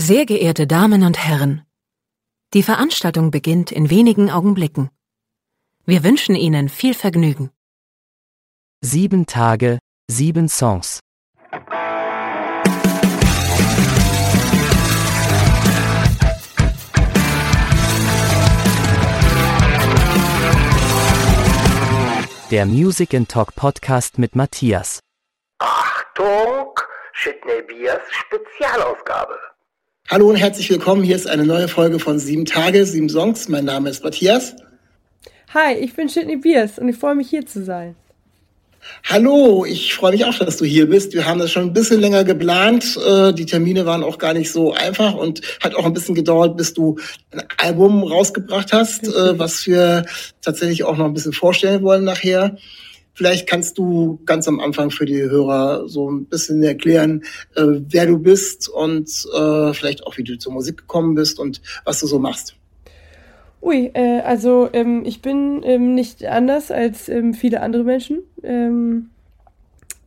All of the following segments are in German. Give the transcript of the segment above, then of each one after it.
Sehr geehrte Damen und Herren, die Veranstaltung beginnt in wenigen Augenblicken. Wir wünschen Ihnen viel Vergnügen. Sieben Tage, sieben Songs. Der Music and Talk Podcast mit Matthias. Achtung, Shitney Biers Spezialausgabe. Hallo und herzlich willkommen. Hier ist eine neue Folge von Sieben Tage, sieben Songs. Mein Name ist Matthias. Hi, ich bin Shitney Biers und ich freue mich hier zu sein. Hallo, ich freue mich auch, dass du hier bist. Wir haben das schon ein bisschen länger geplant. Äh, die Termine waren auch gar nicht so einfach und hat auch ein bisschen gedauert, bis du ein Album rausgebracht hast, äh, was wir tatsächlich auch noch ein bisschen vorstellen wollen nachher. Vielleicht kannst du ganz am Anfang für die Hörer so ein bisschen erklären, äh, wer du bist und vielleicht auch, wie du zur Musik gekommen bist und was du so machst. Ui, äh, also ähm, ich bin ähm, nicht anders als ähm, viele andere Menschen. Ähm,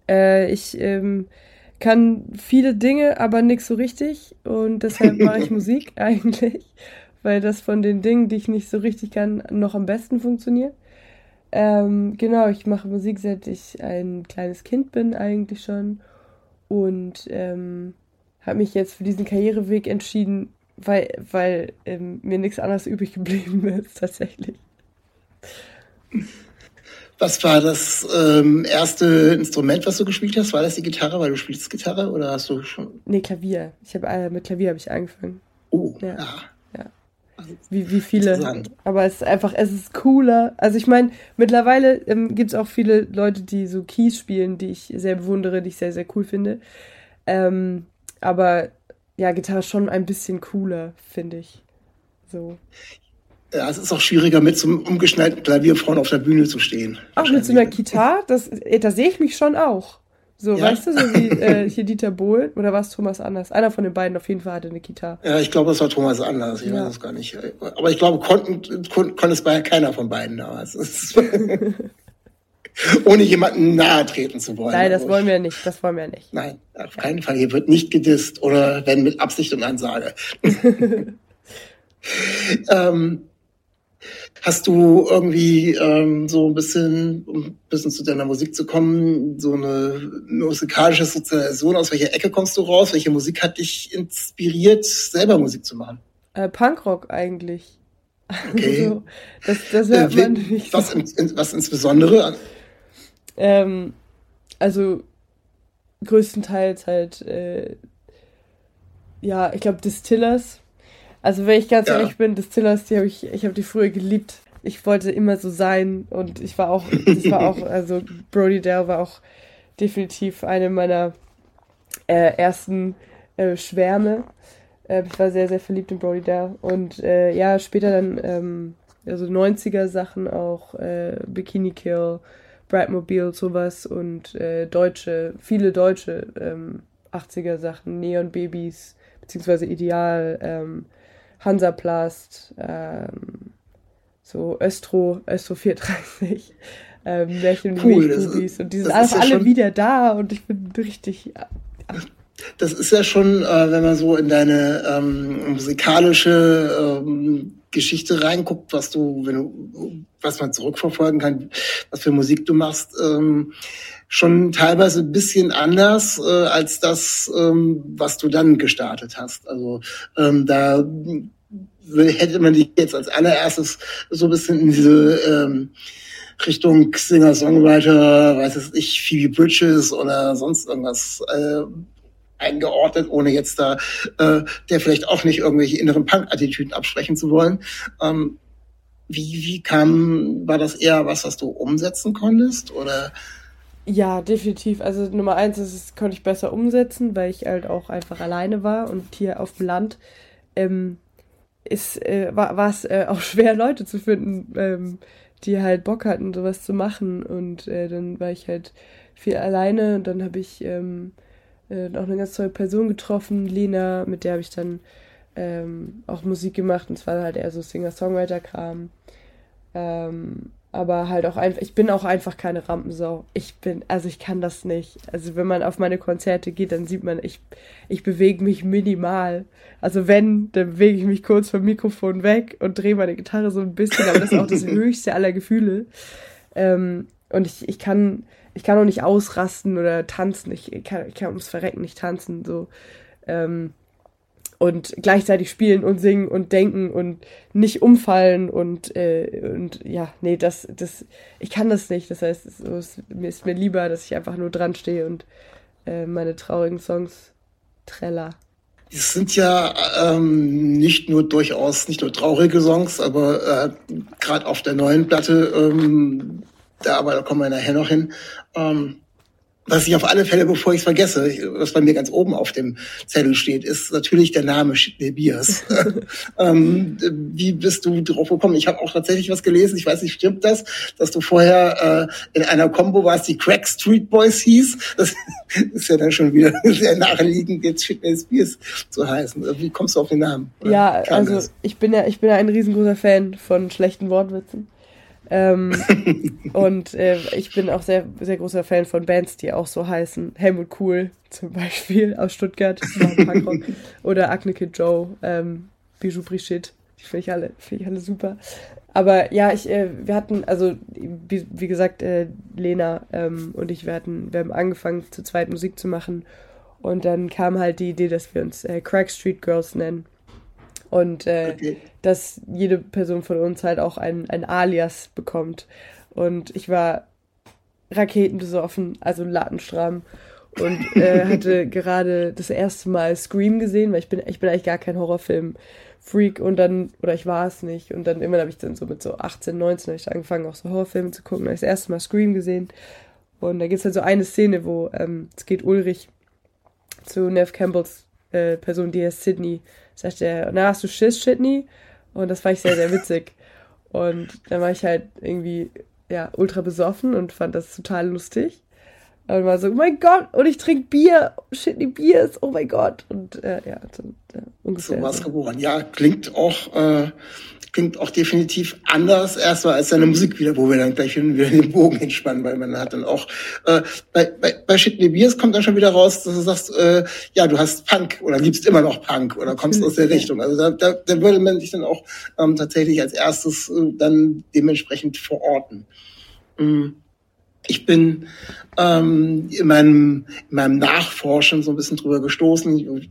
äh, ich ähm, kann viele Dinge, aber nichts so richtig und deshalb mache ich Musik eigentlich, weil das von den Dingen, die ich nicht so richtig kann, noch am besten funktioniert. Ähm, genau, ich mache Musik seit ich ein kleines Kind bin eigentlich schon und habe mich jetzt für diesen Karriereweg entschieden, weil, weil ähm, mir nichts anderes übrig geblieben ist, tatsächlich. Was war das ähm, erste Instrument, was du gespielt hast? War das die Gitarre, weil du spielst Gitarre oder hast du schon? Nee, Klavier. Ich habe äh, mit Klavier habe ich angefangen. Oh, ja. ja. ja. Wie, wie viele. Aber es ist einfach, es ist cooler. Also ich meine, mittlerweile ähm, gibt es auch viele Leute, die so Keys spielen, die ich sehr bewundere, die ich sehr, sehr cool finde. Ähm, aber ja, Gitarre schon ein bisschen cooler, finde ich. So. Ja, es ist auch schwieriger, mit so einem umgeschnallten Klavier vorne auf der Bühne zu stehen. Auch mit so einer Gitarre? Das, äh, da sehe ich mich schon auch. So, ja? weißt du, so wie äh, hier Dieter Bohlen oder war es Thomas Anders? Einer von den beiden auf jeden Fall hatte eine Gitarre. Ja, ich glaube, das war Thomas Anders. Ich ja. weiß es gar nicht. Aber ich glaube, konnten, konnte kon es bei keiner von beiden damals. ohne jemanden nahe treten zu wollen. Nein, das wollen wir nicht. Das wollen wir nicht. Nein, auf keinen Fall. Hier wird nicht gedisst oder wenn mit Absicht und Ansage. ähm, hast du irgendwie ähm, so ein bisschen, um ein bisschen zu deiner Musik zu kommen, so eine musikalische Sozialisation? Aus welcher Ecke kommst du raus? Welche Musik hat dich inspiriert, selber Musik zu machen? Äh, Punkrock eigentlich. Okay. Also, das, das hört äh, man nicht was, in, was insbesondere? Ähm, also größtenteils halt, äh, ja, ich glaube Distillers. Also wenn ich ganz ja. ehrlich bin, Distillers, die habe ich, ich habe die früher geliebt. Ich wollte immer so sein und ich war auch, das war auch, also Brody Dale war auch definitiv eine meiner äh, ersten äh, Schwärme. Äh, ich war sehr, sehr verliebt in Brody Dale. Und äh, ja, später dann, ähm, also 90er Sachen auch, äh, Bikini Kill, Bradmobile, sowas und äh, deutsche, viele deutsche ähm, 80er Sachen, Neon Babys, beziehungsweise Ideal, ähm, Hansaplast, ähm, so Östro, Östro 430, ähm, Märchen und cool, Milchbubis und die sind einfach ja alle wieder da und ich bin richtig. Das ist ja schon, äh, wenn man so in deine ähm, musikalische ähm, Geschichte reinguckt, was du, wenn du, was man zurückverfolgen kann, was für Musik du machst, ähm, schon teilweise ein bisschen anders äh, als das, ähm, was du dann gestartet hast. Also ähm, da hätte man dich jetzt als allererstes so ein bisschen in diese ähm, Richtung Singer-Songwriter, weiß es nicht, Phoebe Bridges oder sonst irgendwas äh, eingeordnet, ohne jetzt da äh, der vielleicht auch nicht irgendwelche inneren Punk-Attitüden absprechen zu wollen. Ähm, wie, wie kam, war das eher was, was du umsetzen konntest oder? Ja, definitiv. Also Nummer eins ist, das konnte ich besser umsetzen, weil ich halt auch einfach alleine war und hier auf dem Land ähm, ist, äh, war es äh, auch schwer, Leute zu finden, ähm, die halt Bock hatten, sowas zu machen. Und äh, dann war ich halt viel alleine und dann habe ich ähm, äh, auch eine ganz tolle Person getroffen, Lena, mit der habe ich dann ähm, auch Musik gemacht und es war halt eher so Singer-Songwriter-Kram. Ähm, aber halt auch einfach, ich bin auch einfach keine Rampensau. Ich bin, also ich kann das nicht. Also wenn man auf meine Konzerte geht, dann sieht man, ich, ich bewege mich minimal. Also wenn, dann bewege ich mich kurz vom Mikrofon weg und drehe meine Gitarre so ein bisschen, aber das ist auch das höchste aller Gefühle. Ähm, und ich, ich kann, ich kann auch nicht ausrasten oder tanzen. Ich, ich, kann, ich kann ums Verrecken nicht tanzen. So. Ähm, und gleichzeitig spielen und singen und denken und nicht umfallen und, äh, und ja, nee, das, das, ich kann das nicht. Das heißt, es, es, ist mir lieber, dass ich einfach nur dran stehe und äh, meine traurigen Songs treller. Es sind ja ähm, nicht nur durchaus nicht nur traurige Songs, aber äh, gerade auf der neuen Platte, ähm, da aber da kommen wir nachher noch hin, ähm, was ich auf alle Fälle, bevor ich es vergesse, was bei mir ganz oben auf dem Zettel steht, ist natürlich der Name Shitney Biers. ähm, wie bist du drauf gekommen? Ich habe auch tatsächlich was gelesen, ich weiß nicht, stimmt das, dass du vorher äh, in einer Combo warst, die Crack Street Boys hieß? Das ist ja dann schon wieder sehr naheliegend, jetzt Shitney Biers zu heißen. Wie kommst du auf den Namen? Oder ja, also ich bin ja, ich bin ja ein riesengroßer Fan von schlechten Wortwitzen. Ähm, und äh, ich bin auch sehr, sehr großer Fan von Bands, die auch so heißen. Helmut Cool zum Beispiel aus Stuttgart, oder Acne Kid Joe, ähm, Bijou Brigitte. Die finde ich, alle, find ich alle super. Aber ja, ich, äh, wir hatten, also wie, wie gesagt, äh, Lena ähm, und ich, wir hatten, wir haben angefangen zu zweit Musik zu machen. Und dann kam halt die Idee, dass wir uns äh, Crack Street Girls nennen. Und äh, okay. dass jede Person von uns halt auch ein, ein Alias bekommt. Und ich war raketenbesoffen, also latenstramm. Und äh, hatte gerade das erste Mal Scream gesehen, weil ich bin, ich bin eigentlich gar kein Horrorfilm-Freak und dann, oder ich war es nicht. Und dann immer habe ich dann so mit so 18, 19 ich angefangen, auch so Horrorfilme zu gucken. Da habe ich das erste Mal Scream gesehen. Und da gibt es halt so eine Szene, wo ähm, es geht Ulrich zu Nev Campbells äh, Person, die heißt Sydney, sagt er, na, hast du Schiss, Shitney? Und das fand ich sehr, sehr witzig. Und dann war ich halt irgendwie, ja, ultra besoffen und fand das total lustig. Und war so, oh mein Gott, und ich trinke Bier, Shitney Biers, oh mein Gott. Und äh, ja, so, äh, ungefähr. So was geboren. Ja, klingt auch äh, klingt auch definitiv anders erstmal als seine Musik wieder, wo wir dann gleich wieder den Bogen entspannen, weil man hat dann auch äh, bei, bei, bei Shitney Beers kommt dann schon wieder raus, dass du sagst, äh, ja, du hast Punk oder liebst immer noch Punk oder kommst aus der Richtung. Also da, da, da würde man dich dann auch ähm, tatsächlich als erstes äh, dann dementsprechend verorten. Mhm. Ich bin ähm, in, meinem, in meinem Nachforschen so ein bisschen drüber gestoßen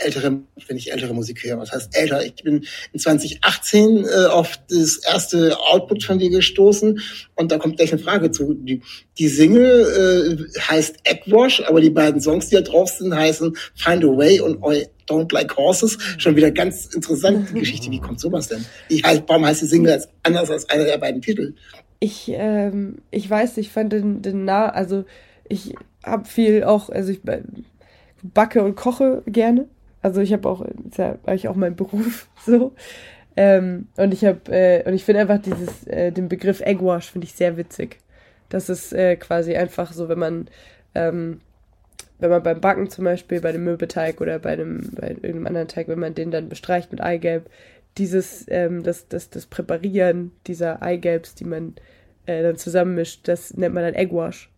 ältere, wenn ich ältere Musik höre, was heißt älter? Ich bin in 2018 äh, auf das erste Output von dir gestoßen und da kommt gleich eine Frage zu. Die, die Single äh, heißt Eggwash, aber die beiden Songs, die da drauf sind, heißen Find a Way und I Don't Like Horses. Schon wieder ganz interessante Geschichte. Wie kommt sowas denn? Ich, warum heißt die Single anders als einer der beiden Titel? Ich, ähm, ich weiß, ich fand den, den nah, also ich habe viel auch, also ich backe und koche gerne also ich habe auch, ist ja eigentlich auch mein Beruf so. Ähm, und ich habe, äh, und ich finde einfach dieses, äh, den Begriff Eggwash finde ich sehr witzig. Das ist äh, quasi einfach so, wenn man, ähm, wenn man beim Backen zum Beispiel, bei dem Mürbeteig oder bei, einem, bei irgendeinem anderen Teig, wenn man den dann bestreicht mit Eigelb, dieses, ähm, das, das, das Präparieren dieser Eigelbs, die man äh, dann zusammenmischt, das nennt man dann Eggwash.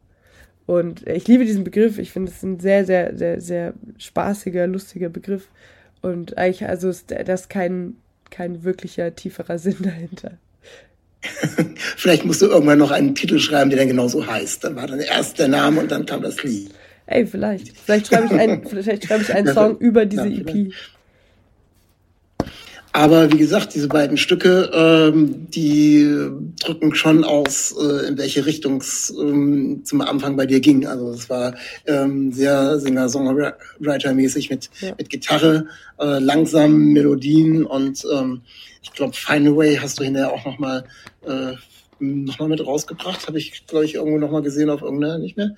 Und ich liebe diesen Begriff. Ich finde es ein sehr, sehr, sehr, sehr spaßiger, lustiger Begriff. Und eigentlich, also ist das kein, kein wirklicher tieferer Sinn dahinter. Vielleicht musst du irgendwann noch einen Titel schreiben, der dann genauso heißt. Dann war dann erst der Name und dann kam das Lied. Ey, vielleicht. Vielleicht schreibe ich einen, vielleicht schreibe ich einen Song über diese ja, EP. Aber wie gesagt, diese beiden Stücke, ähm, die drücken schon aus, äh, in welche Richtung es ähm, zum Anfang bei dir ging. Also es war ähm, sehr Singer-Songwriter-mäßig mit, ja. mit Gitarre, äh, langsamen Melodien und ähm, ich glaube, Find a Way hast du hinterher auch nochmal äh, noch mal mit rausgebracht. Habe ich, glaube ich, irgendwo nochmal gesehen auf irgendeiner, nicht mehr.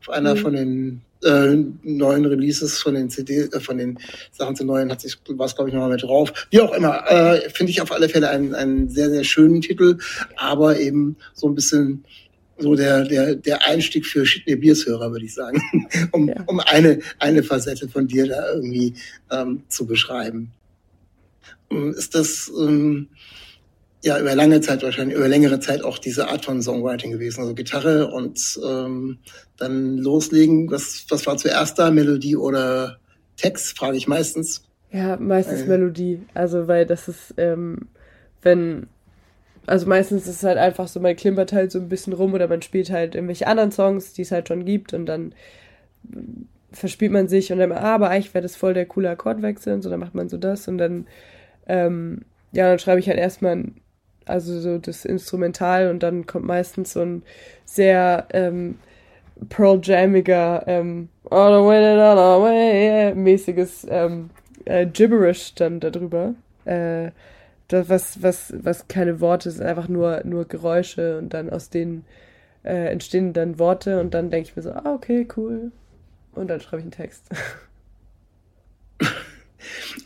Auf einer mhm. von den äh, neuen Releases von den CD, äh, von den Sachen zu neuen hat sich was glaube ich nochmal mit drauf. Wie auch immer, äh, finde ich auf alle Fälle einen, einen sehr sehr schönen Titel, aber eben so ein bisschen so der der der Einstieg für Shitney Beers Hörer würde ich sagen, um ja. um eine eine Facette von dir da irgendwie ähm, zu beschreiben. Ähm, ist das ähm, ja über lange Zeit wahrscheinlich, über längere Zeit auch diese Art von Songwriting gewesen. Also Gitarre und ähm, dann loslegen. Was, was war zuerst da? Melodie oder Text, frage ich meistens. Ja, meistens äh. Melodie. Also weil das ist, ähm, wenn, also meistens ist es halt einfach so, man klimpert halt so ein bisschen rum oder man spielt halt irgendwelche anderen Songs, die es halt schon gibt und dann verspielt man sich und dann, ah, aber eigentlich wäre das voll der coole Akkordwechsel und so, dann macht man so das und dann, ähm, ja, dann schreibe ich halt erstmal, also so das Instrumental und dann kommt meistens so ein sehr ähm, Pearl Jammiger, ähm, all the way, all the way, mäßiges ähm, äh, Gibberish dann darüber. Äh, das, was, was, was keine Worte sind, einfach nur, nur Geräusche und dann aus denen äh, entstehen dann Worte und dann denke ich mir so, ah, okay, cool, und dann schreibe ich einen Text.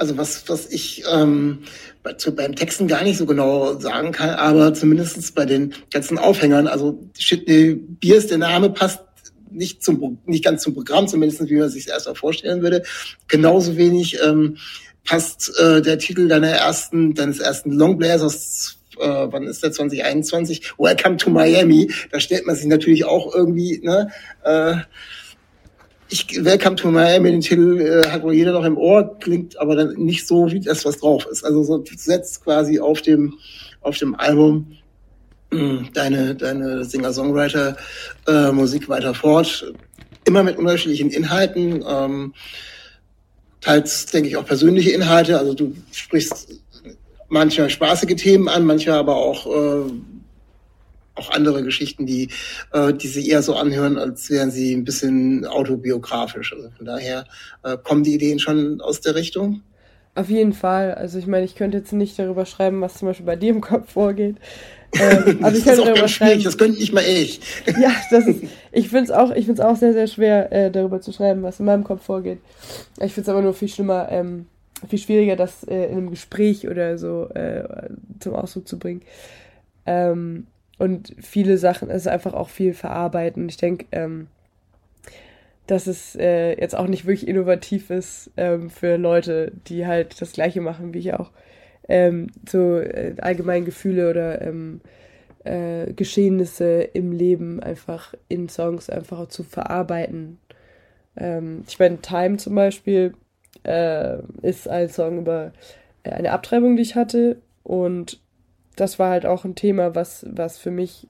Also was, was ich ähm, bei, zu, beim Texten gar nicht so genau sagen kann, aber zumindest bei den ganzen Aufhängern, also Shitney Biers, der Name passt nicht zum nicht ganz zum Programm, zumindest wie man sich erst mal vorstellen würde. Genauso wenig ähm, passt äh, der Titel deiner ersten, deines ersten Longplayers aus äh, wann ist der 2021? Welcome to Miami. Da stellt man sich natürlich auch irgendwie, ne, äh, ich, Welcome to Miami, den Titel äh, hat wohl jeder noch im Ohr, klingt aber dann nicht so, wie das, was drauf ist. Also so setzt quasi auf dem, auf dem Album deine, deine Singer-Songwriter-Musik äh, weiter fort. Immer mit unterschiedlichen Inhalten. Ähm, teils, denke ich, auch persönliche Inhalte. Also du sprichst manchmal spaßige Themen an, manchmal aber auch äh, auch andere Geschichten, die, äh, die sich eher so anhören, als wären sie ein bisschen autobiografisch. Also von daher äh, kommen die Ideen schon aus der Richtung. Auf jeden Fall. Also ich meine, ich könnte jetzt nicht darüber schreiben, was zum Beispiel bei dir im Kopf vorgeht. Ähm, ich das ist auch ganz schwierig, das könnte nicht mal ich. ja, das ist, ich finde es auch, ich find's auch sehr, sehr schwer, äh, darüber zu schreiben, was in meinem Kopf vorgeht. Ich finde es aber nur viel schlimmer, ähm, viel schwieriger, das äh, in einem Gespräch oder so äh, zum Ausdruck zu bringen. Ähm, und viele Sachen, es ist einfach auch viel verarbeiten. Ich denke, ähm, dass es äh, jetzt auch nicht wirklich innovativ ist ähm, für Leute, die halt das Gleiche machen wie ich auch. Ähm, so äh, allgemein Gefühle oder ähm, äh, Geschehnisse im Leben einfach in Songs einfach zu verarbeiten. Ähm, ich meine, Time zum Beispiel äh, ist ein Song über eine Abtreibung, die ich hatte und das war halt auch ein Thema, was, was für mich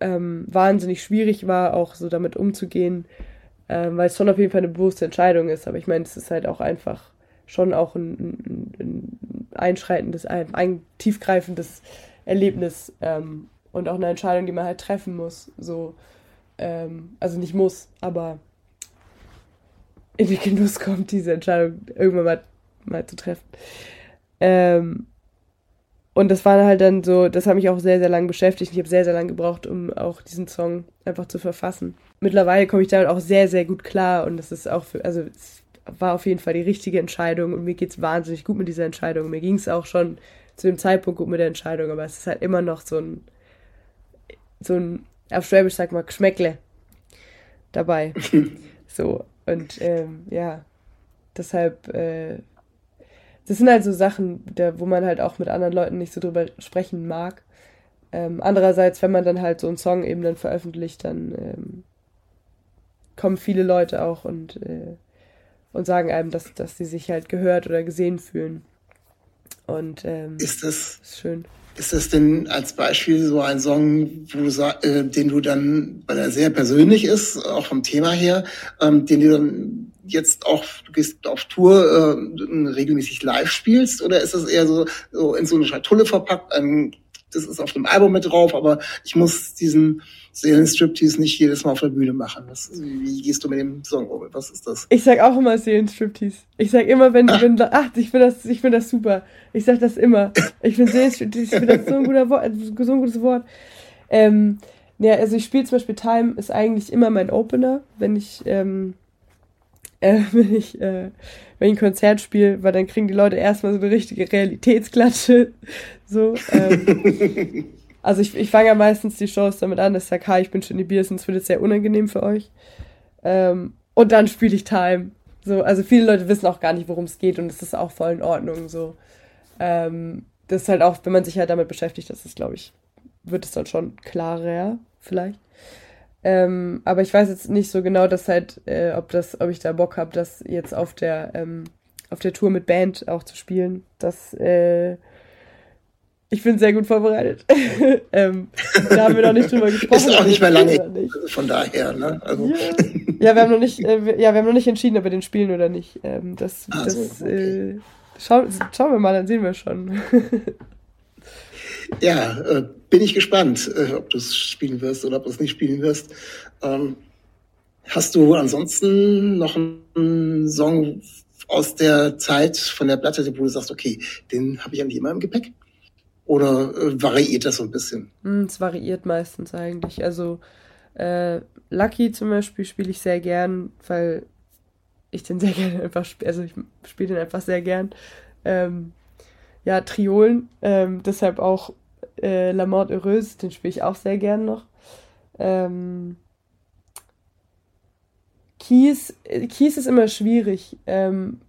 ähm, wahnsinnig schwierig war, auch so damit umzugehen, ähm, weil es schon auf jeden Fall eine bewusste Entscheidung ist. Aber ich meine, es ist halt auch einfach schon auch ein, ein, ein einschreitendes, ein, ein, tiefgreifendes Erlebnis ähm, und auch eine Entscheidung, die man halt treffen muss. So, ähm, also nicht muss, aber in die Genuss kommt, diese Entscheidung irgendwann mal, mal zu treffen. Ähm, und das war halt dann so, das hat mich auch sehr, sehr lange beschäftigt. Ich habe sehr, sehr lange gebraucht, um auch diesen Song einfach zu verfassen. Mittlerweile komme ich damit auch sehr, sehr gut klar und das ist auch für, also es war auf jeden Fall die richtige Entscheidung und mir geht es wahnsinnig gut mit dieser Entscheidung. Mir ging es auch schon zu dem Zeitpunkt gut mit der Entscheidung, aber es ist halt immer noch so ein, so ein, auf Schwäbisch sag mal, Geschmäckle dabei. so, und ähm, ja, deshalb äh, das sind halt so Sachen, der, wo man halt auch mit anderen Leuten nicht so drüber sprechen mag. Ähm, andererseits, wenn man dann halt so einen Song eben dann veröffentlicht, dann ähm, kommen viele Leute auch und, äh, und sagen einem, dass, dass sie sich halt gehört oder gesehen fühlen. Und ähm, ist das ist schön. Ist das denn als Beispiel so ein Song, wo du, äh, den du dann, weil er sehr persönlich ist, auch vom Thema her, ähm, den du dann jetzt auch, du gehst auf Tour, äh, regelmäßig live spielst oder ist das eher so, so in so eine Schatulle verpackt? Ähm, das ist auf dem Album mit drauf, aber ich muss diesen Seelenstriptease nicht jedes Mal auf der Bühne machen. Das, wie gehst du mit dem Song um? Was ist das? Ich sag auch immer Seelenstriptease. Ich sag immer, wenn, ach. wenn ach, ich finde das, ich finde das super. Ich sag das immer. Ich finde Seelenstriptease, ich finde das so ein guter Wort, so ein gutes Wort. Ähm, ja, also ich spiele zum Beispiel Time ist eigentlich immer mein Opener, wenn ich ähm, äh, wenn ich, äh, wenn ich ein Konzert spiele, weil dann kriegen die Leute erstmal so eine richtige Realitätsklatsche. So, ähm, also ich, ich fange ja meistens die Shows damit an, dass ich sage, hi, ich bin Shinny Biers und es wird jetzt sehr unangenehm für euch. Ähm, und dann spiele ich Time. So, also viele Leute wissen auch gar nicht, worum es geht und es ist auch voll in Ordnung. So. Ähm, das ist halt auch, wenn man sich halt damit beschäftigt, das ist, glaube ich, wird es dann schon klarer, vielleicht. Ähm, aber ich weiß jetzt nicht so genau, dass halt, äh, ob das, ob ich da Bock habe, das jetzt auf der, ähm, auf der Tour mit Band auch zu spielen. Das, äh, ich bin sehr gut vorbereitet. ähm, da haben wir noch nicht drüber gesprochen. Ist auch nicht mehr lange. Also von daher, ne? Also. Ja. ja, wir haben noch nicht, äh, ja, wir haben noch nicht entschieden, ob wir den spielen oder nicht. Ähm, das, ah, das, okay. äh, schau, schauen wir mal, dann sehen wir schon. ja, äh, bin ich gespannt, äh, ob du es spielen wirst oder ob du es nicht spielen wirst. Ähm, hast du ansonsten noch einen Song aus der Zeit von der Platte, wo du sagst, okay, den habe ich eigentlich immer im Gepäck? Oder äh, variiert das so ein bisschen? Hm, es variiert meistens eigentlich. Also äh, Lucky zum Beispiel spiele ich sehr gern, weil ich den sehr gerne einfach spiele. Also ich spiele den einfach sehr gern. Ähm, ja, Triolen, ähm, deshalb auch äh, La Mort Heureuse, den spiele ich auch sehr gern noch. Ähm, Kies, Kies ist immer schwierig, ähm,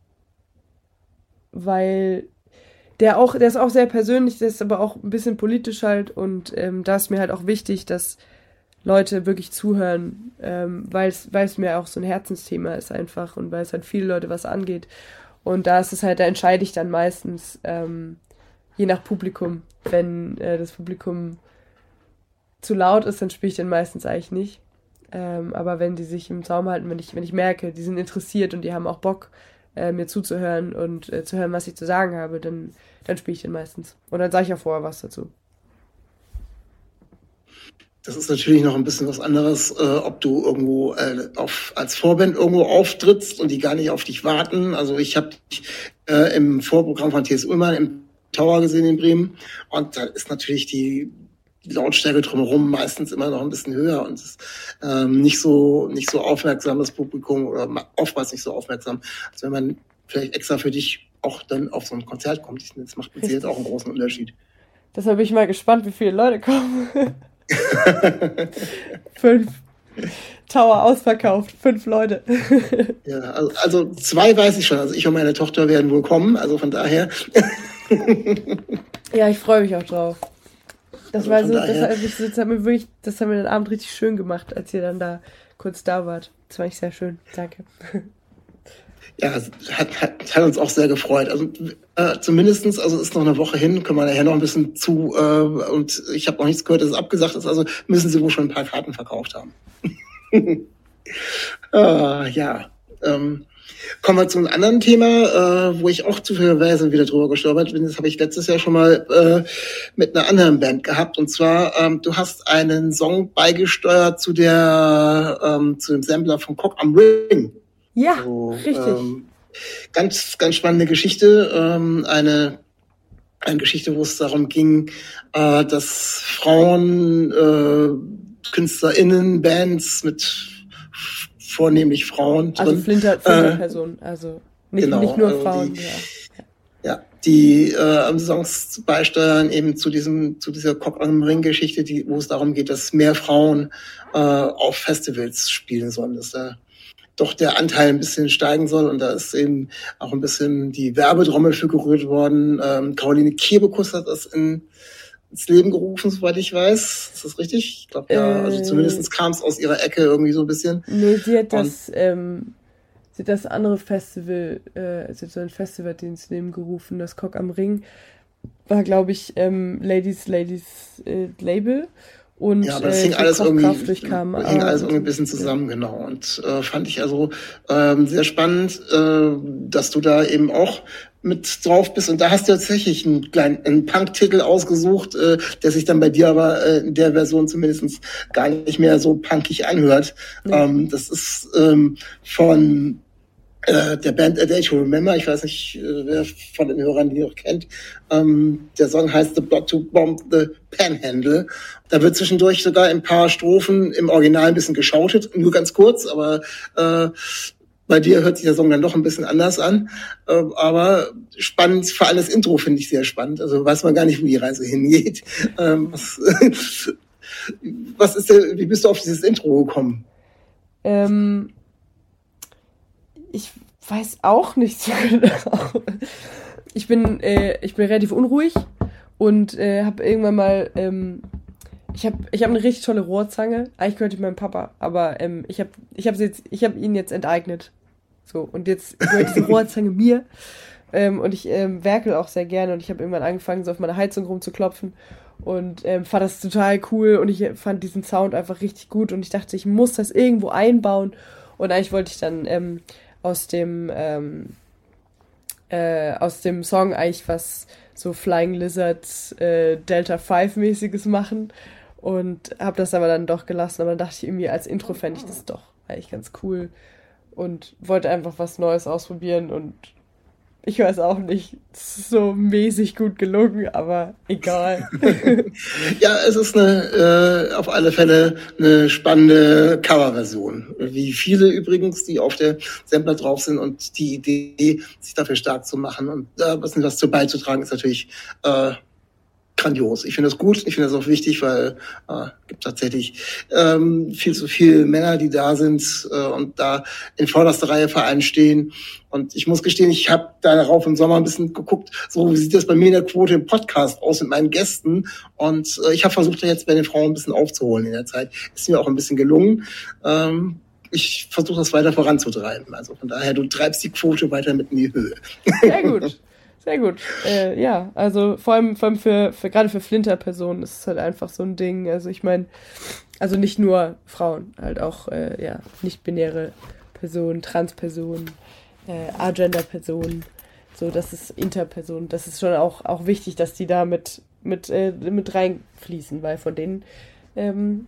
weil der auch, der ist auch sehr persönlich, der ist aber auch ein bisschen politisch halt und ähm, da ist mir halt auch wichtig, dass Leute wirklich zuhören, ähm, weil es mir auch so ein Herzensthema ist einfach und weil es halt viele Leute was angeht. Und da ist es halt, da entscheide ich dann meistens ähm, je nach Publikum. Wenn äh, das Publikum zu laut ist, dann spiele ich den meistens eigentlich nicht. Ähm, aber wenn die sich im Zaum halten, wenn ich, wenn ich merke, die sind interessiert und die haben auch Bock, äh, mir zuzuhören und äh, zu hören, was ich zu sagen habe, dann, dann spiele ich den meistens. Und dann sage ich ja vorher was dazu. Das ist natürlich noch ein bisschen was anderes, äh, ob du irgendwo äh, auf, als Vorband irgendwo auftrittst und die gar nicht auf dich warten. Also ich habe äh, im Vorprogramm von T.S. Ullmann im Tower gesehen in Bremen und da ist natürlich die Lautstärke drumherum meistens immer noch ein bisschen höher und ist ähm, nicht so nicht so aufmerksam das Publikum oder oftmals nicht so aufmerksam, als wenn man vielleicht extra für dich auch dann auf so ein Konzert kommt. Das macht mit Sicherheit auch einen großen Unterschied. Deshalb bin ich mal gespannt, wie viele Leute kommen. fünf. Tower ausverkauft, fünf Leute. ja, also, also, zwei weiß ich schon. Also ich und meine Tochter werden wohl kommen, also von daher. ja, ich freue mich auch drauf. Das also war so, das, das, hat mir wirklich, das hat mir den Abend richtig schön gemacht, als ihr dann da kurz da wart. Das war echt sehr schön. Danke. Ja, hat, hat, hat uns auch sehr gefreut. Also äh, zumindestens, also ist noch eine Woche hin, können wir nachher noch ein bisschen zu äh, und ich habe noch nichts gehört, dass es abgesagt ist, also müssen sie wohl schon ein paar Karten verkauft haben. äh, ja. Ähm, Kommen wir zu einem anderen Thema, äh, wo ich auch zufälligerweise wieder drüber gestolpert bin. Das habe ich letztes Jahr schon mal äh, mit einer anderen Band gehabt. Und zwar, ähm, du hast einen Song beigesteuert zu der ähm, zu dem Sampler von Cock am Ring. Ja, so, richtig. Ähm, ganz, ganz spannende Geschichte. Ähm, eine eine Geschichte, wo es darum ging, äh, dass Frauen, äh, KünstlerInnen, Bands mit vornehmlich Frauen also drin. Also Flinter, Flinter-Personen, äh, also nicht, genau, nicht nur also Frauen. Die, ja. ja, die äh, Songs beisteuern eben zu diesem zu dieser Cock am Ring Geschichte, die wo es darum geht, dass mehr Frauen äh, auf Festivals spielen sollen, dass da doch der Anteil ein bisschen steigen soll und da ist eben auch ein bisschen die Werbetrommel für gerührt worden. Ähm, Caroline Kebekus hat das in ins Leben gerufen, soweit ich weiß. Ist das richtig? Ich glaube ja. also zumindest kam es aus ihrer Ecke irgendwie so ein bisschen. Nee, sie hat das, ähm, sie hat das andere Festival, äh, sie hat so ein Festival ins Leben gerufen, das Cock am Ring. War, glaube ich, ähm, Ladies, Ladies äh, Label. Und, ja, aber das äh, hing alles irgendwie, durchkam, hing alles irgendwie ein bisschen zusammen, genau. Und äh, fand ich also ähm, sehr spannend, äh, dass du da eben auch mit drauf bist. Und da hast du tatsächlich einen kleinen einen Punk-Titel ausgesucht, äh, der sich dann bei dir aber äh, in der Version zumindest gar nicht mehr so punkig anhört. Ja. Ähm, das ist ähm, von äh, der Band A Day to Remember. Ich weiß nicht, äh, wer von den Hörern die noch kennt. Ähm, der Song heißt The Blood to Bomb the Panhandle. Da wird zwischendurch sogar ein paar Strophen im Original ein bisschen geschautet, nur ganz kurz, aber äh, bei dir hört sich der Song dann doch ein bisschen anders an. Äh, aber spannend, vor allem das Intro finde ich sehr spannend. Also weiß man gar nicht, wo die Reise hingeht. Ähm, was, was ist denn, wie bist du auf dieses Intro gekommen? Ähm, ich weiß auch nicht so genau. Ich bin, äh, ich bin relativ unruhig und äh, habe irgendwann mal, ähm, ich habe ich hab eine richtig tolle Rohrzange. Eigentlich gehört die meinem Papa, aber ähm, ich habe ich hab jetzt, ich habe ihn jetzt enteignet. So, und jetzt gehört diese Rohrzange mir. Ähm, und ich ähm, werkel auch sehr gerne und ich habe irgendwann angefangen, so auf meine Heizung rumzuklopfen und ähm, fand das total cool und ich fand diesen Sound einfach richtig gut und ich dachte, ich muss das irgendwo einbauen und eigentlich wollte ich dann ähm, aus dem ähm, äh, aus dem Song eigentlich was so Flying Lizards äh, Delta 5 mäßiges machen und habe das aber dann doch gelassen, aber dann dachte ich irgendwie als Intro fände ich das doch eigentlich ganz cool und wollte einfach was Neues ausprobieren und ich weiß auch nicht, so mäßig gut gelungen, aber egal. ja, es ist eine, äh, auf alle Fälle eine spannende Coverversion. Wie viele übrigens, die auf der Sampler drauf sind und die Idee, sich dafür stark zu machen und da äh, was, was zu beizutragen, ist natürlich äh, grandios. Ich finde das gut, ich finde das auch wichtig, weil äh, gibt tatsächlich ähm, viel zu viele Männer, die da sind äh, und da in vorderster Reihe Vereinen stehen. Und ich muss gestehen, ich habe darauf im Sommer ein bisschen geguckt, so wie sieht das bei mir in der Quote im Podcast aus mit meinen Gästen. Und äh, ich habe versucht, da jetzt bei den Frauen ein bisschen aufzuholen in der Zeit. Ist mir auch ein bisschen gelungen. Ähm, ich versuche das weiter voranzutreiben. Also von daher, du treibst die Quote weiter mit in die Höhe. Sehr gut. Sehr gut. Äh, ja, also vor allem, vor allem für, für gerade für Flinter-Personen ist es halt einfach so ein Ding. Also ich meine, also nicht nur Frauen, halt auch äh, ja, nicht-binäre Personen, Trans-Personen, äh, Agender-Personen, so das ist Interpersonen. Das ist schon auch, auch wichtig, dass die da mit, mit, äh, mit reinfließen, weil von denen, ähm,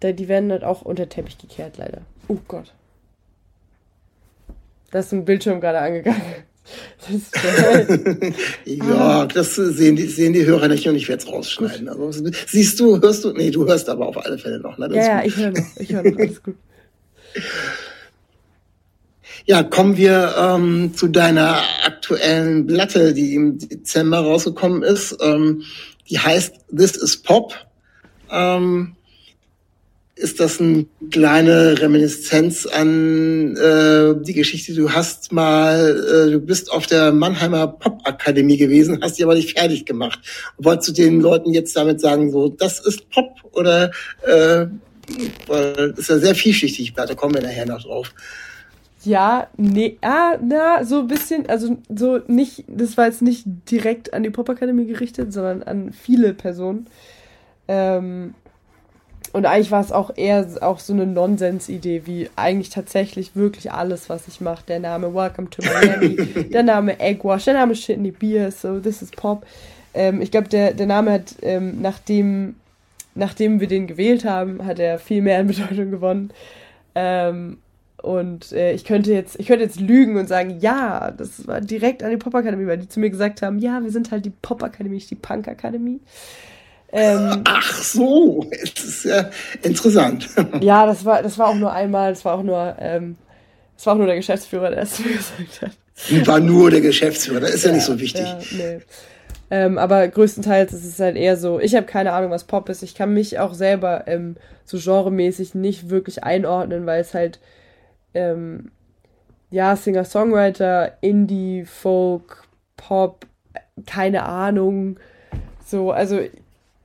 da, die werden halt auch unter Teppich gekehrt, leider. Oh Gott. Da ist ein Bildschirm gerade angegangen. ja, das sehen die, sehen die Hörer nicht und ich werde es rausschneiden. Also, siehst du, hörst du? Nee, du hörst aber auf alle Fälle noch. Ne? ja, ja, ich höre noch. Ich höre noch. Alles gut. Ja, kommen wir ähm, zu deiner aktuellen Platte, die im Dezember rausgekommen ist. Ähm, die heißt This is Pop. Ähm, ist das eine kleine Reminiszenz an äh, die Geschichte, du hast mal, äh, du bist auf der Mannheimer Pop-Akademie gewesen, hast die aber nicht fertig gemacht. Wolltest du den Leuten jetzt damit sagen, so, das ist Pop oder äh, weil ist ja sehr vielschichtig, da kommen wir nachher noch drauf. Ja, nee, ah, na, so ein bisschen, also so nicht, das war jetzt nicht direkt an die Pop-Akademie gerichtet, sondern an viele Personen. Ähm, und eigentlich war es auch eher auch so eine Nonsens-Idee, wie eigentlich tatsächlich wirklich alles, was ich mache. Der Name Welcome to Miami, der Name Eggwash, der Name Shitney Beer, so This is Pop. Ähm, ich glaube, der, der Name hat, ähm, nachdem, nachdem wir den gewählt haben, hat er viel mehr an Bedeutung gewonnen. Ähm, und äh, ich könnte jetzt, ich könnte jetzt lügen und sagen, ja, das war direkt an die Pop-Akademie, weil die zu mir gesagt haben, ja, wir sind halt die Pop-Akademie, nicht die Punk-Akademie. Ähm, Ach so, das ist ja interessant. Ja, das war, das war auch nur einmal, das war auch nur, ähm, das war auch nur der Geschäftsführer, der es mir gesagt hat. War nur der Geschäftsführer, das ist ja, ja nicht so wichtig. Ja, nee. Ähm, aber größtenteils ist es halt eher so, ich habe keine Ahnung, was Pop ist. Ich kann mich auch selber ähm, so genremäßig nicht wirklich einordnen, weil es halt, ähm, ja, Singer-Songwriter, Indie, Folk, Pop, keine Ahnung. So, also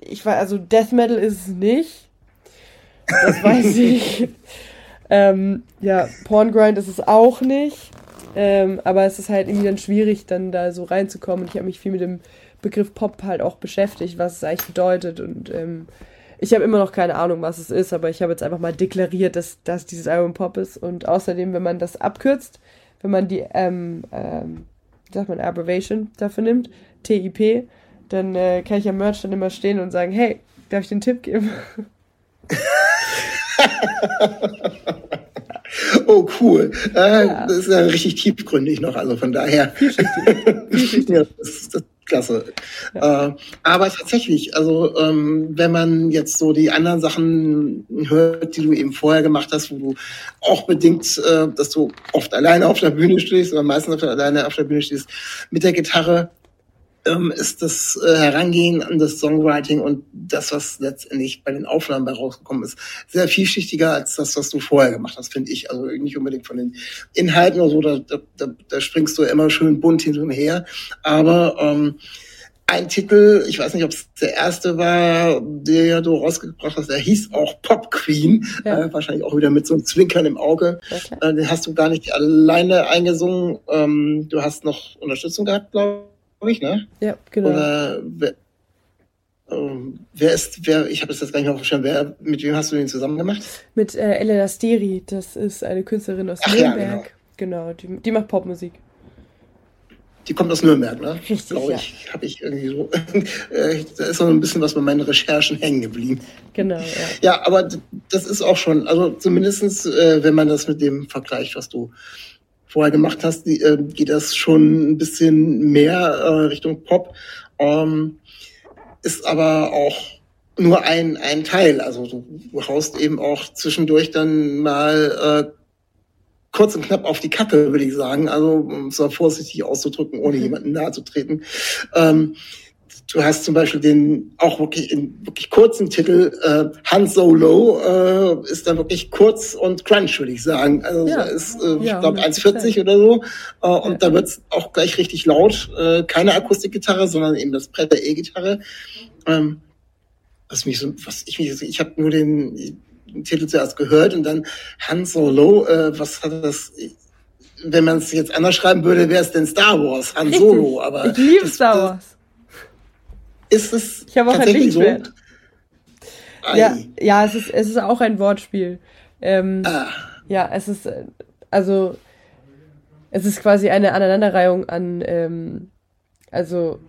ich war, also Death Metal ist es nicht. Das weiß ich. ähm, ja, Porngrind ist es auch nicht. Ähm, aber es ist halt irgendwie dann schwierig, dann da so reinzukommen. Und ich habe mich viel mit dem Begriff Pop halt auch beschäftigt, was es eigentlich bedeutet. Und ähm, ich habe immer noch keine Ahnung, was es ist, aber ich habe jetzt einfach mal deklariert, dass, dass dieses Album Pop ist. Und außerdem, wenn man das abkürzt, wenn man die, ähm, ähm, wie sagt man, Abbreviation dafür nimmt, TIP, dann äh, kann ich am Merch dann immer stehen und sagen, hey, darf ich den Tipp geben? oh, cool. Äh, ja. Das ist ja richtig tiefgründig noch, also von daher. ja, das, das klasse. Ja. Äh, aber tatsächlich, also ähm, wenn man jetzt so die anderen Sachen hört, die du eben vorher gemacht hast, wo du auch bedingt, äh, dass du oft alleine auf der Bühne stehst oder meistens auf der, alleine auf der Bühne stehst mit der Gitarre, ähm, ist das äh, Herangehen an das Songwriting und das, was letztendlich bei den Aufnahmen bei rausgekommen ist, sehr vielschichtiger als das, was du vorher gemacht hast, finde ich. Also nicht unbedingt von den Inhalten oder so, da, da, da springst du immer schön bunt hin und her. Aber ähm, ein Titel, ich weiß nicht, ob es der erste war, der du rausgebracht hast, der hieß auch Pop Queen, ja. äh, wahrscheinlich auch wieder mit so einem Zwinkern im Auge. Okay. Äh, den hast du gar nicht alleine eingesungen. Ähm, du hast noch Unterstützung gehabt, glaube ich, ne? Ja, genau. Oder wer, ähm, wer ist, wer, ich habe das jetzt gar nicht mehr verstanden, wer, mit wem hast du den zusammen gemacht? Mit äh, Elena Steri, das ist eine Künstlerin aus Ach, Nürnberg. Ja, genau, genau die, die macht Popmusik. Die kommt aus Nürnberg, ne? Richtig. Glaube ich, ja. habe ich irgendwie so. Äh, da ist noch ein bisschen was bei meinen Recherchen hängen geblieben. Genau, ja. Ja, aber das ist auch schon, also zumindestens, äh, wenn man das mit dem vergleicht, was du vorher gemacht hast, die, äh, geht das schon ein bisschen mehr äh, Richtung Pop. Ähm, ist aber auch nur ein, ein Teil. Also du haust eben auch zwischendurch dann mal äh, kurz und knapp auf die Kacke, würde ich sagen. Also, um es mal vorsichtig auszudrücken, ohne mhm. jemanden nahe zu treten. Ähm, du hast zum Beispiel den auch wirklich in wirklich kurzen Titel äh, Han Solo äh, ist dann wirklich kurz und crunch, würde ich sagen. Also ja. ist, äh, ja, ich glaube 1,40 oder so. Äh, und ja. da wird's auch gleich richtig laut. Äh, keine Akustikgitarre, sondern eben das Brett der E-Gitarre. Ähm, was mich so, was ich mich, ich habe nur den Titel zuerst gehört und dann Han Solo, äh, was hat das, wenn man es jetzt anders schreiben würde, wäre es denn Star Wars, Han. Solo, aber. Ich liebe Star Wars. Ist es ich habe auch tatsächlich so? Ja, ja, es ist, es ist auch ein Wortspiel. Ähm, ah. Ja, es ist, also, es ist quasi eine Aneinanderreihung an, ähm, also,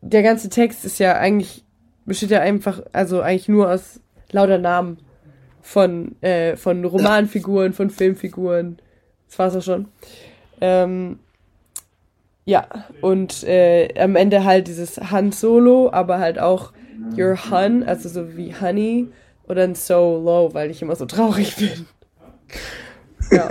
der ganze Text ist ja eigentlich, besteht ja einfach, also eigentlich nur aus lauter Namen von, äh, von Romanfiguren, von Filmfiguren. Das war's auch schon. Ähm, ja, und äh, am Ende halt dieses Han Solo, aber halt auch Your Hun, also so wie Honey oder ein So Low, weil ich immer so traurig bin. Ja.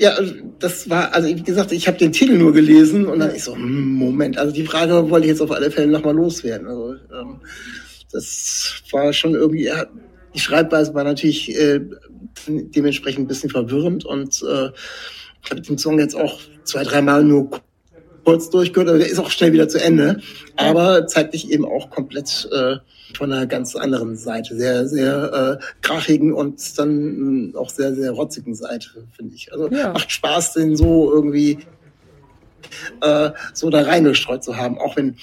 ja, das war, also wie gesagt, ich habe den Titel nur gelesen und dann ich so, hm, Moment, also die Frage wollte ich jetzt auf alle Fälle nochmal loswerden. Also ähm, das war schon irgendwie, die Schreibweise war natürlich äh, dementsprechend ein bisschen verwirrend und äh, ich habe den Song jetzt auch zwei, dreimal nur kurz durchgehört, also der ist auch schnell wieder zu Ende, aber zeigt dich eben auch komplett äh, von einer ganz anderen Seite, sehr, sehr äh, krachigen und dann auch sehr, sehr rotzigen Seite, finde ich. Also ja. macht Spaß, den so irgendwie äh, so da reingestreut zu haben, auch wenn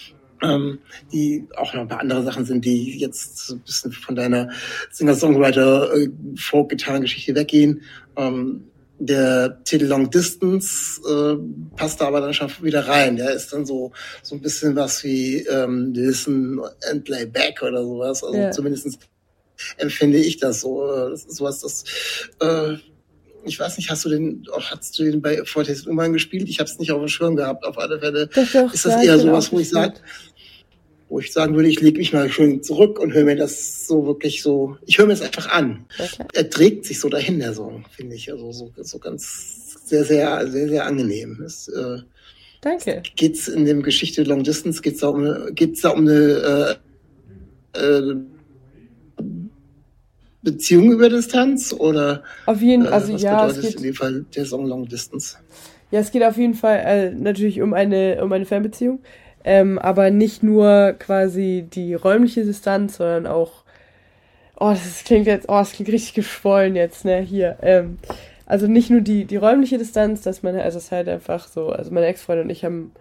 ähm, die auch noch ein paar andere Sachen sind, die jetzt so ein bisschen von deiner Singer-Songwriter-Folk-Gitarrengeschichte weggehen. Ähm, der Titel Long Distance äh, passt da aber dann schon wieder rein. Der ist dann so so ein bisschen was wie ähm, Listen and Play Back oder sowas. Also ja. zumindest empfinde ich das so. Das ist sowas, das äh, ich weiß nicht, hast du den, hast du den bei Fortes Umgang gespielt? Ich habe es nicht auf dem Schirm gehabt. Auf alle Fälle doch, doch, ist das eher sowas, wo ich sage, wo ich sagen würde, ich lege mich mal schön zurück und höre mir das so wirklich so, ich höre mir es einfach an. Okay. Er trägt sich so dahin, der Song, finde ich. Also so, so ganz sehr, sehr, sehr, sehr angenehm. Es, äh, Danke. Geht's in dem Geschichte Long Distance, geht's da um eine, geht's da um eine äh, äh, Beziehung über Distanz oder auf jeden Fall, also äh, was ja, es geht in dem Fall der Song Long Distance. Ja, es geht auf jeden Fall äh, natürlich um eine um eine Fernbeziehung. Ähm, aber nicht nur quasi die räumliche Distanz, sondern auch, oh, das klingt jetzt, oh, das klingt richtig geschwollen jetzt, ne, hier. Ähm, also nicht nur die, die räumliche Distanz, dass man, also es ist halt einfach so, also meine Ex-Freundin und ich haben,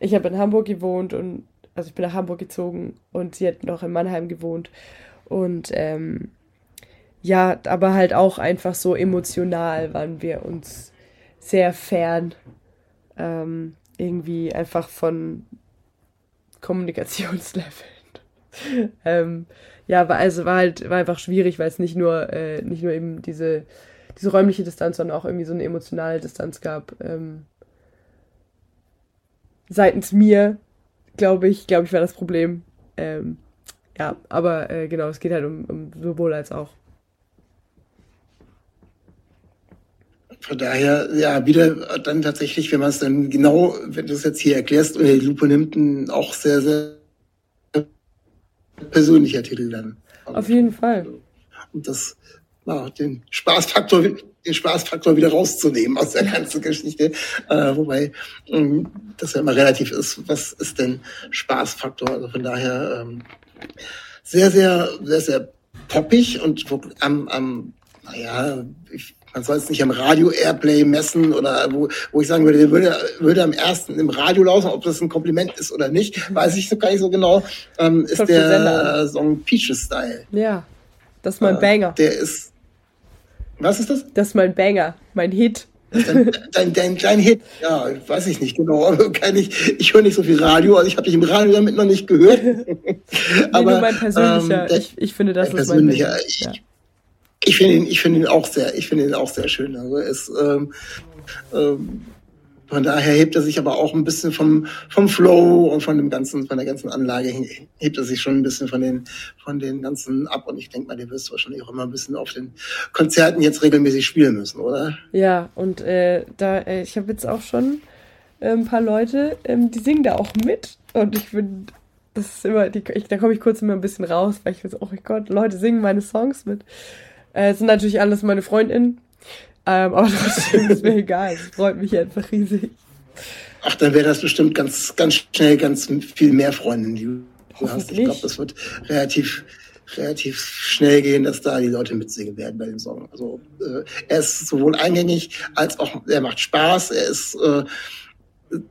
ich habe in Hamburg gewohnt und, also ich bin nach Hamburg gezogen und sie hat noch in Mannheim gewohnt und, ähm, ja, aber halt auch einfach so emotional waren wir uns sehr fern. Ähm, irgendwie einfach von Kommunikationsleveln. ähm, ja, war, also war halt, war einfach schwierig, weil es nicht nur, äh, nicht nur eben diese, diese räumliche Distanz, sondern auch irgendwie so eine emotionale Distanz gab. Ähm, seitens mir, glaube ich, glaube ich, war das Problem. Ähm, ja, aber äh, genau, es geht halt um, um sowohl als auch. Von daher, ja, wieder dann tatsächlich, wenn man es dann genau, wenn du es jetzt hier erklärst und die Lupe nimmt, auch sehr, sehr persönlicher Titel dann. Auf jeden Fall. Und das ja, den Spaßfaktor den Spaßfaktor wieder rauszunehmen aus der ganzen Geschichte. Äh, wobei ähm, das ja immer relativ ist, was ist denn Spaßfaktor? Also von daher ähm, sehr, sehr, sehr, sehr poppig und am, am naja, ich, man soll es nicht am Radio Airplay messen oder wo, wo ich sagen würde, der würde, würde am ersten im Radio laufen, ob das ein Kompliment ist oder nicht, weiß ich so gar nicht so genau, ähm, ist der Song Peaches Style. Ja, das ist mein äh, Banger. Der ist, was ist das? Das ist mein Banger, mein Hit. Dein, dein, dein kleiner Hit, ja, weiß ich nicht genau, aber kann ich, ich höre nicht so viel Radio, also ich habe dich im Radio damit noch nicht gehört. nee, aber mein persönlicher, ähm, ich, ich finde, das ist mein persönlicher, ich, ja. Ich finde ihn, ich finde ihn auch sehr, ich finde ihn auch sehr schön. Also es, ähm, ähm, von daher hebt er sich aber auch ein bisschen vom, vom Flow und von dem ganzen, von der ganzen Anlage hebt er sich schon ein bisschen von den, von den ganzen ab. Und ich denke mal, der wirst wahrscheinlich auch immer ein bisschen auf den Konzerten jetzt regelmäßig spielen müssen, oder? Ja, und äh, da, äh, ich habe jetzt auch schon äh, ein paar Leute, ähm, die singen da auch mit. Und ich bin, das ist immer, die, ich, da komme ich kurz immer ein bisschen raus, weil ich weiß, oh mein Gott, Leute singen meine Songs mit. Äh, sind natürlich alles meine Freundinnen. Ähm, aber trotzdem ist mir egal. Es freut mich einfach riesig. Ach, dann wäre das bestimmt ganz, ganz schnell ganz viel mehr Freundinnen, die du hast. Ich glaube, das wird relativ, relativ schnell gehen, dass da die Leute mitsingen werden bei dem Song. Also äh, er ist sowohl eingängig als auch er macht Spaß. Er ist äh,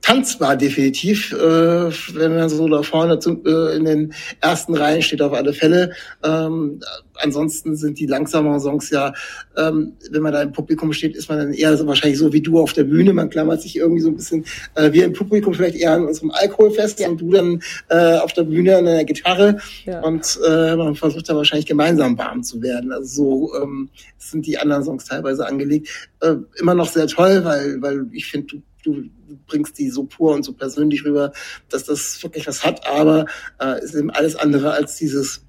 tanzbar definitiv, äh, wenn man so da vorne zu, äh, in den ersten Reihen steht auf alle Fälle. Ähm, ansonsten sind die langsameren Songs ja, ähm, wenn man da im Publikum steht, ist man dann eher so wahrscheinlich so wie du auf der Bühne. Man klammert sich irgendwie so ein bisschen äh, wie im Publikum vielleicht eher an unserem Alkoholfest ja. und du dann äh, auf der Bühne an der Gitarre ja. und äh, man versucht da wahrscheinlich gemeinsam warm zu werden. Also so ähm, sind die anderen Songs teilweise angelegt. Äh, immer noch sehr toll, weil, weil ich finde, du du bringst die so pur und so persönlich rüber, dass das wirklich was hat, aber äh, ist eben alles andere als dieses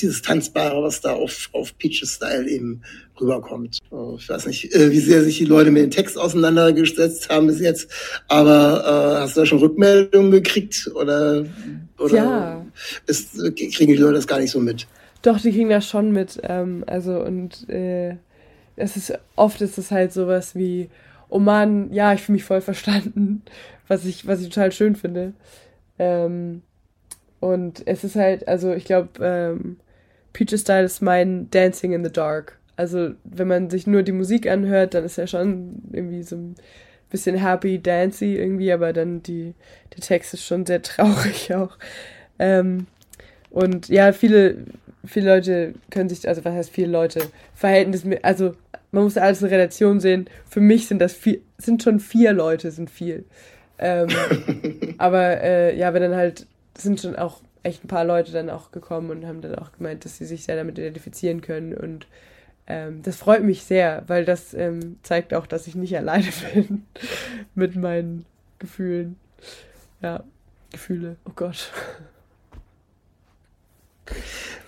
dieses Tanzbare, was da auf, auf Peaches Style eben rüberkommt. Äh, ich weiß nicht, äh, wie sehr sich die Leute mit dem Text auseinandergesetzt haben bis jetzt, aber äh, hast du da schon Rückmeldungen gekriegt oder, oder ja. ist, kriegen die Leute das gar nicht so mit? Doch, die kriegen das schon mit. Ähm, also und äh, es ist oft ist es halt sowas wie, oh Mann, ja, ich fühle mich voll verstanden, was ich, was ich total schön finde. Ähm, und es ist halt, also ich glaube, ähm, Peaches Style ist mein Dancing in the Dark. Also wenn man sich nur die Musik anhört, dann ist ja schon irgendwie so ein bisschen happy, dancy irgendwie, aber dann die, der Text ist schon sehr traurig auch. Ähm, und ja, viele, viele Leute können sich, also was heißt viele Leute, Verhältnis mit, also man muss alles in Relation sehen. Für mich sind das vier, sind schon vier Leute, sind viel. Ähm, aber äh, ja, wenn dann halt, sind schon auch echt ein paar Leute dann auch gekommen und haben dann auch gemeint, dass sie sich sehr damit identifizieren können. Und ähm, das freut mich sehr, weil das ähm, zeigt auch, dass ich nicht alleine bin mit meinen Gefühlen. Ja, Gefühle, oh Gott.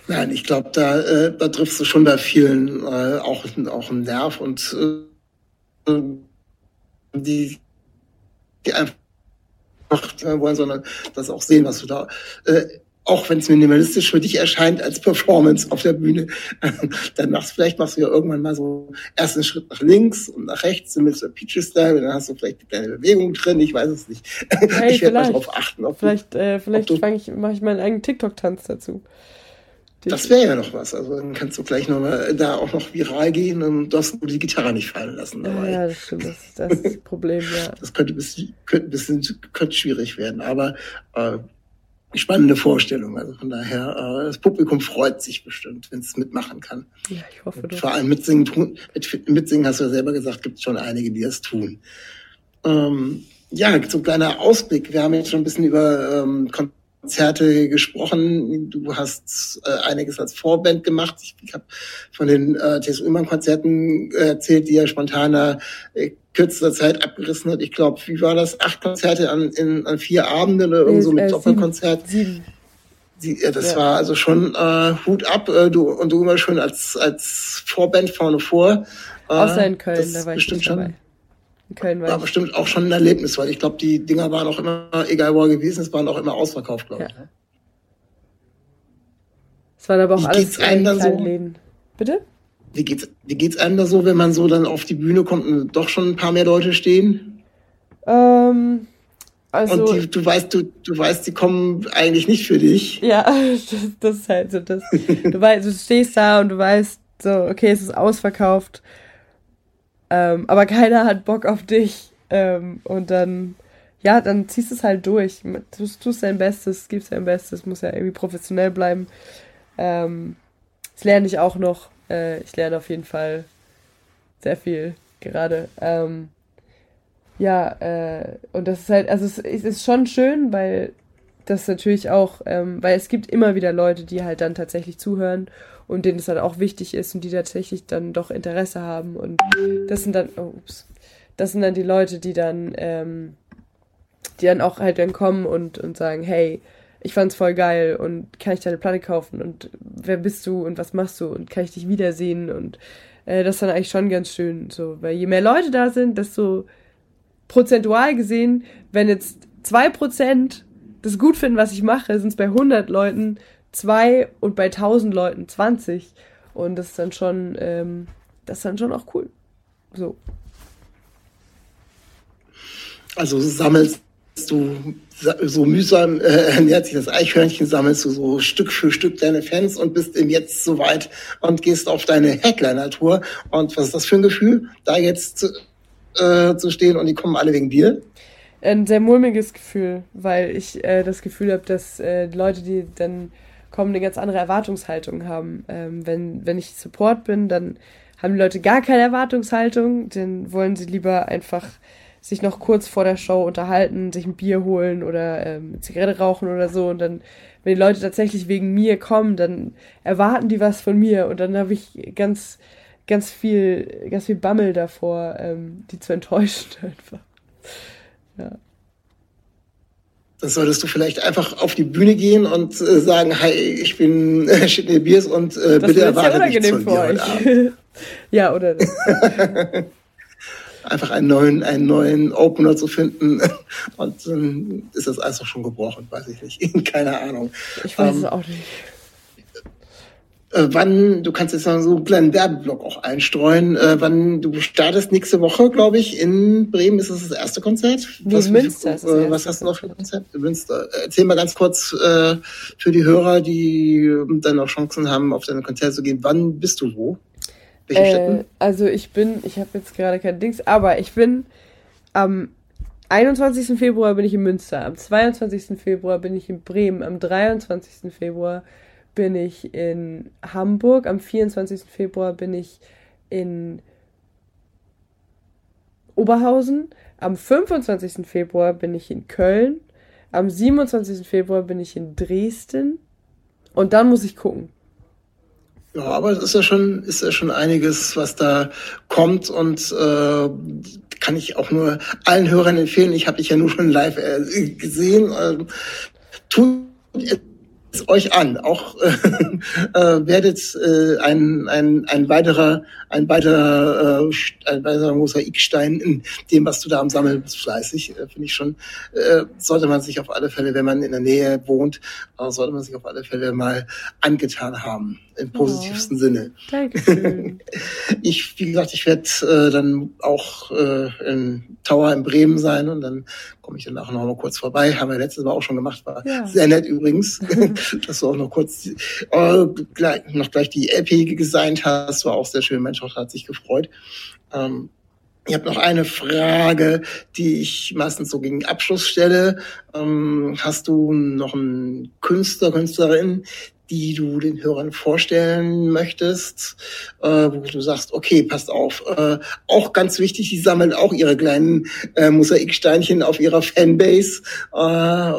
Nein, ich glaube, da, äh, da triffst du schon bei vielen äh, auch, auch einen Nerv und äh, die, die einfach wollen, sondern das auch sehen, was du da, äh, auch wenn es minimalistisch für dich erscheint als Performance auf der Bühne, dann machst vielleicht machst du ja irgendwann mal so erst einen Schritt nach links und nach rechts mit so Peaches Style, dann hast du vielleicht eine Bewegung drin, ich weiß es nicht. Hey, ich werde mal darauf achten. Ob vielleicht äh, vielleicht fange ich, mache ich meinen eigenen TikTok-Tanz dazu. Das wäre ja noch was. Also dann kannst du gleich noch mal da auch noch viral gehen und darfst die Gitarre nicht fallen lassen dabei. Ja, das stimmt. Das, das ist das Problem, ja. Das könnte ein bisschen, könnte ein bisschen könnte schwierig werden. Aber äh, spannende Vorstellung. Also von daher, äh, das Publikum freut sich bestimmt, wenn es mitmachen kann. Ja, ich hoffe doch. Vor allem mitsingen, mit, mitsingen hast du ja selber gesagt, gibt es schon einige, die das tun. Ähm, ja, so ein kleiner Ausblick. Wir haben jetzt schon ein bisschen über ähm, Konzerte gesprochen. Du hast äh, einiges als Vorband gemacht. Ich, ich habe von den äh, TSU Ullmann Konzerten äh, erzählt, die ja spontaner äh, kürzester Zeit abgerissen hat. Ich glaube, wie war das? Acht Konzerte an, in, an vier Abenden oder irgend so mit äh, Doppelkonzert. Sieben. Sie, ja, das ja. war also schon äh, Hut ab. Äh, du und du immer schon als als Vorband vorne vor. Äh, Außer in Köln, da war ich nicht dabei. In Köln war, war bestimmt auch schon ein Erlebnis, weil ich glaube, die Dinger waren auch immer, egal wo er gewesen ist, waren auch immer ausverkauft, glaube ja. ich. Ne? Es waren aber auch Wie alles kleine so? Läden. Bitte? wie geht's, wie geht's einem da so, wenn man so dann auf die Bühne kommt und doch schon ein paar mehr Leute stehen? Ähm, also. Und die, du weißt, du, du weißt, die kommen eigentlich nicht für dich. Ja, das, das ist halt so das. du weißt, du stehst da und du weißt so, okay, es ist ausverkauft. Ähm, aber keiner hat Bock auf dich. Ähm, und dann, ja, dann ziehst du es halt durch. Du tust dein Bestes, gibst dein Bestes, muss ja irgendwie professionell bleiben. Ähm, das lerne ich auch noch. Äh, ich lerne auf jeden Fall sehr viel gerade. Ähm, ja, äh, und das ist halt, also es, es ist schon schön, weil das natürlich auch, ähm, weil es gibt immer wieder Leute, die halt dann tatsächlich zuhören und denen es dann auch wichtig ist und die tatsächlich dann doch Interesse haben und das sind dann, oh, ups, das sind dann die Leute, die dann, ähm, die dann auch halt dann kommen und, und sagen, hey, ich fand's voll geil und kann ich deine Platte kaufen und wer bist du und was machst du und kann ich dich wiedersehen? Und äh, das ist dann eigentlich schon ganz schön so, weil je mehr Leute da sind, desto prozentual gesehen, wenn jetzt zwei Prozent das gut finden, was ich mache, sind es bei 100 Leuten zwei und bei 1000 Leuten 20 und das ist dann schon, ähm, das ist dann schon auch cool. So. Also sammelst du so mühsam äh, ernährt sich das Eichhörnchen, sammelst du so Stück für Stück deine Fans und bist im Jetzt soweit und gehst auf deine Headliner-Tour. Und was ist das für ein Gefühl, da jetzt zu, äh, zu stehen und die kommen alle wegen dir? Ein sehr mulmiges Gefühl, weil ich äh, das Gefühl habe, dass äh, Leute, die dann kommen, eine ganz andere Erwartungshaltung haben. Ähm, wenn, wenn ich Support bin, dann haben die Leute gar keine Erwartungshaltung, dann wollen sie lieber einfach sich noch kurz vor der Show unterhalten, sich ein Bier holen oder ähm, Zigarette rauchen oder so. Und dann, wenn die Leute tatsächlich wegen mir kommen, dann erwarten die was von mir. Und dann habe ich ganz, ganz viel, ganz viel Bammel davor, ähm, die zu enttäuschen einfach. Ja. Dann solltest du vielleicht einfach auf die Bühne gehen und äh, sagen, hi, ich bin äh, Shitney Beers und äh, bitte erwarte ja nichts von mir heute ja, oder? einfach einen neuen, einen neuen Opener zu finden. Und dann ist das alles auch schon gebrochen, weiß ich nicht. Keine Ahnung. Ich weiß ähm, es auch nicht. Äh, wann, du kannst jetzt noch so einen kleinen Werbeblock auch einstreuen, äh, wann du startest nächste Woche, glaube ich, in Bremen ist das das erste Konzert. Nee, was, Münster ist äh, Was hast du noch für ein Konzert? Münster. Erzähl mal ganz kurz äh, für die Hörer, die dann noch Chancen haben, auf deine Konzerte zu gehen. Wann bist du wo? Welchen äh, Städten? Also ich bin, ich habe jetzt gerade kein Dings, aber ich bin am 21. Februar bin ich in Münster, am 22. Februar bin ich in Bremen, am 23. Februar bin ich in Hamburg, am 24. Februar bin ich in Oberhausen, am 25. Februar bin ich in Köln, am 27. Februar bin ich in Dresden und dann muss ich gucken. Ja, aber es ist ja schon, ist ja schon einiges, was da kommt und äh, kann ich auch nur allen Hörern empfehlen. Ich habe dich ja nur schon live äh, gesehen. Äh, tut es euch an. Auch äh, äh, werdet äh, ein, ein, ein weiterer, ein weiterer, äh, ein weiterer Mosaikstein in dem, was du da am Sammeln bist, fleißig. Äh, Finde ich schon, äh, sollte man sich auf alle Fälle, wenn man in der Nähe wohnt, äh, sollte man sich auf alle Fälle mal angetan haben im positivsten oh, Sinne. Dankeschön. ich, wie gesagt, ich werde äh, dann auch äh, in Tower in Bremen sein und dann komme ich dann auch noch mal kurz vorbei. Haben wir letztes Mal auch schon gemacht, war ja. sehr nett übrigens, dass du auch noch kurz äh, gleich, noch gleich die LP gesigned hast, war auch sehr schön. Mensch, hat sich gefreut. Ähm, ich habe noch eine Frage, die ich meistens so gegen Abschluss stelle. Ähm, hast du noch einen Künstler, Künstlerin, die du den Hörern vorstellen möchtest, äh, wo du sagst, okay, passt auf, äh, auch ganz wichtig, die sammeln auch ihre kleinen äh, Mosaiksteinchen auf ihrer Fanbase. Äh,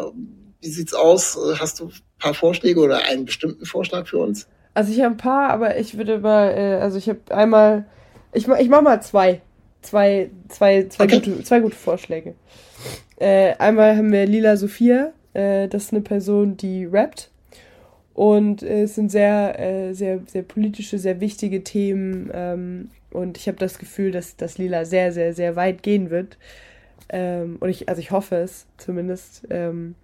wie sieht's aus? Hast du ein paar Vorschläge oder einen bestimmten Vorschlag für uns? Also ich habe ein paar, aber ich würde mal, äh, also ich habe einmal, ich, ich mache mal zwei, zwei, zwei, zwei, okay. gute, zwei gute Vorschläge. Äh, einmal haben wir Lila Sophia, das ist eine Person, die rappt und äh, es sind sehr, äh, sehr, sehr politische, sehr wichtige Themen. Ähm, und ich habe das Gefühl, dass das Lila sehr, sehr, sehr weit gehen wird. Ähm, und ich, also ich hoffe es zumindest. Ähm,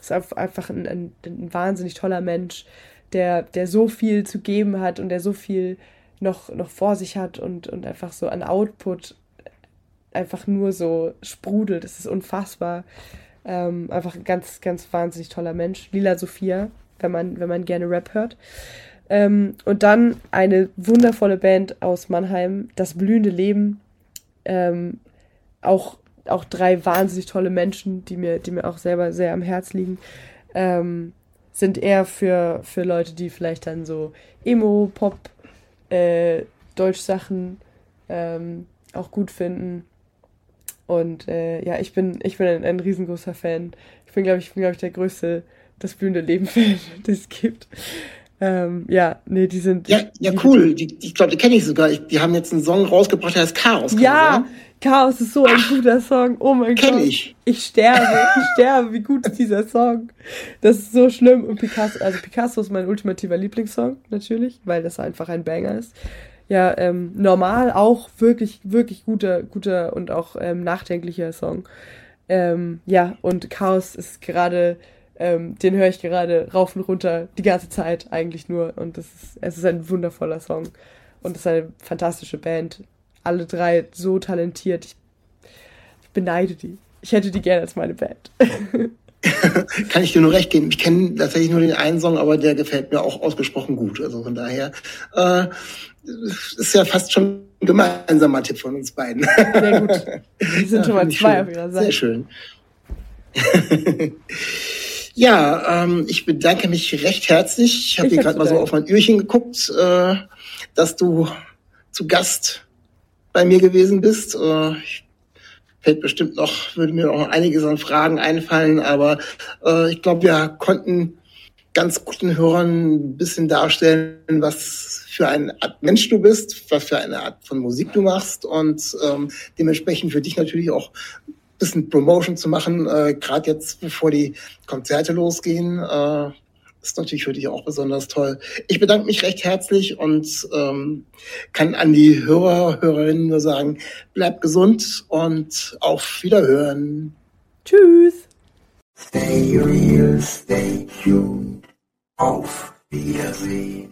ist einfach ein, ein, ein, wahnsinnig toller Mensch, der, der so viel zu geben hat und der so viel noch, noch vor sich hat und, und einfach so an Output einfach nur so sprudelt. Das ist unfassbar. Ähm, einfach ein ganz, ganz wahnsinnig toller Mensch. Lila Sophia, wenn man, wenn man gerne Rap hört. Ähm, und dann eine wundervolle Band aus Mannheim, Das blühende Leben. Ähm, auch, auch drei wahnsinnig tolle Menschen, die mir, die mir auch selber sehr am Herz liegen. Ähm, sind eher für, für Leute, die vielleicht dann so Emo, Pop, äh, Deutschsachen ähm, auch gut finden. Und äh, ja, ich bin, ich bin ein, ein riesengroßer Fan. Ich bin, glaube ich, bin, glaube ich, der größte Das blühende Leben-Fan, das es gibt. Ähm, ja, nee, die sind. Ja, ja, cool. Die, ich glaube, die kenne ich sogar. Ich, die haben jetzt einen Song rausgebracht, der heißt Chaos. Ja, Chaos ist so ein Ach, guter Song. Oh mein kenn Gott. ich. Ich sterbe, ich sterbe. Wie gut ist dieser Song? Das ist so schlimm. Und Picasso, also Picasso ist mein ultimativer Lieblingssong, natürlich, weil das einfach ein Banger ist. Ja, ähm, normal auch wirklich, wirklich guter, guter und auch ähm, nachdenklicher Song. Ähm, ja, und Chaos ist gerade ähm, den höre ich gerade rauf und runter die ganze Zeit eigentlich nur. Und das ist, es ist ein wundervoller Song. Und es ist eine fantastische Band. Alle drei so talentiert. Ich, ich beneide die. Ich hätte die gerne als meine Band. Kann ich dir nur recht geben. Ich kenne tatsächlich nur den einen Song, aber der gefällt mir auch ausgesprochen gut. Also von daher äh, ist ja fast schon ein gemeinsamer Tipp von uns beiden. Sehr gut. Die sind ja, schon mal zwei schön. auf ihrer Seite. Sehr schön. Ja, ähm, ich bedanke mich recht herzlich. Ich habe hier gerade mal so auf mein Öhrchen geguckt, äh, dass du zu Gast bei mir gewesen bist. Äh, fällt bestimmt noch, würde mir noch einiges an Fragen einfallen, aber äh, ich glaube, wir konnten ganz guten Hörern ein bisschen darstellen, was für eine Art Mensch du bist, was für eine Art von Musik du machst und ähm, dementsprechend für dich natürlich auch bisschen Promotion zu machen, äh, gerade jetzt, bevor die Konzerte losgehen, äh, ist natürlich für dich auch besonders toll. Ich bedanke mich recht herzlich und ähm, kann an die Hörer, Hörerinnen nur sagen, bleibt gesund und auf Wiederhören. Tschüss. Stay real, stay tuned. Auf Wiedersehen.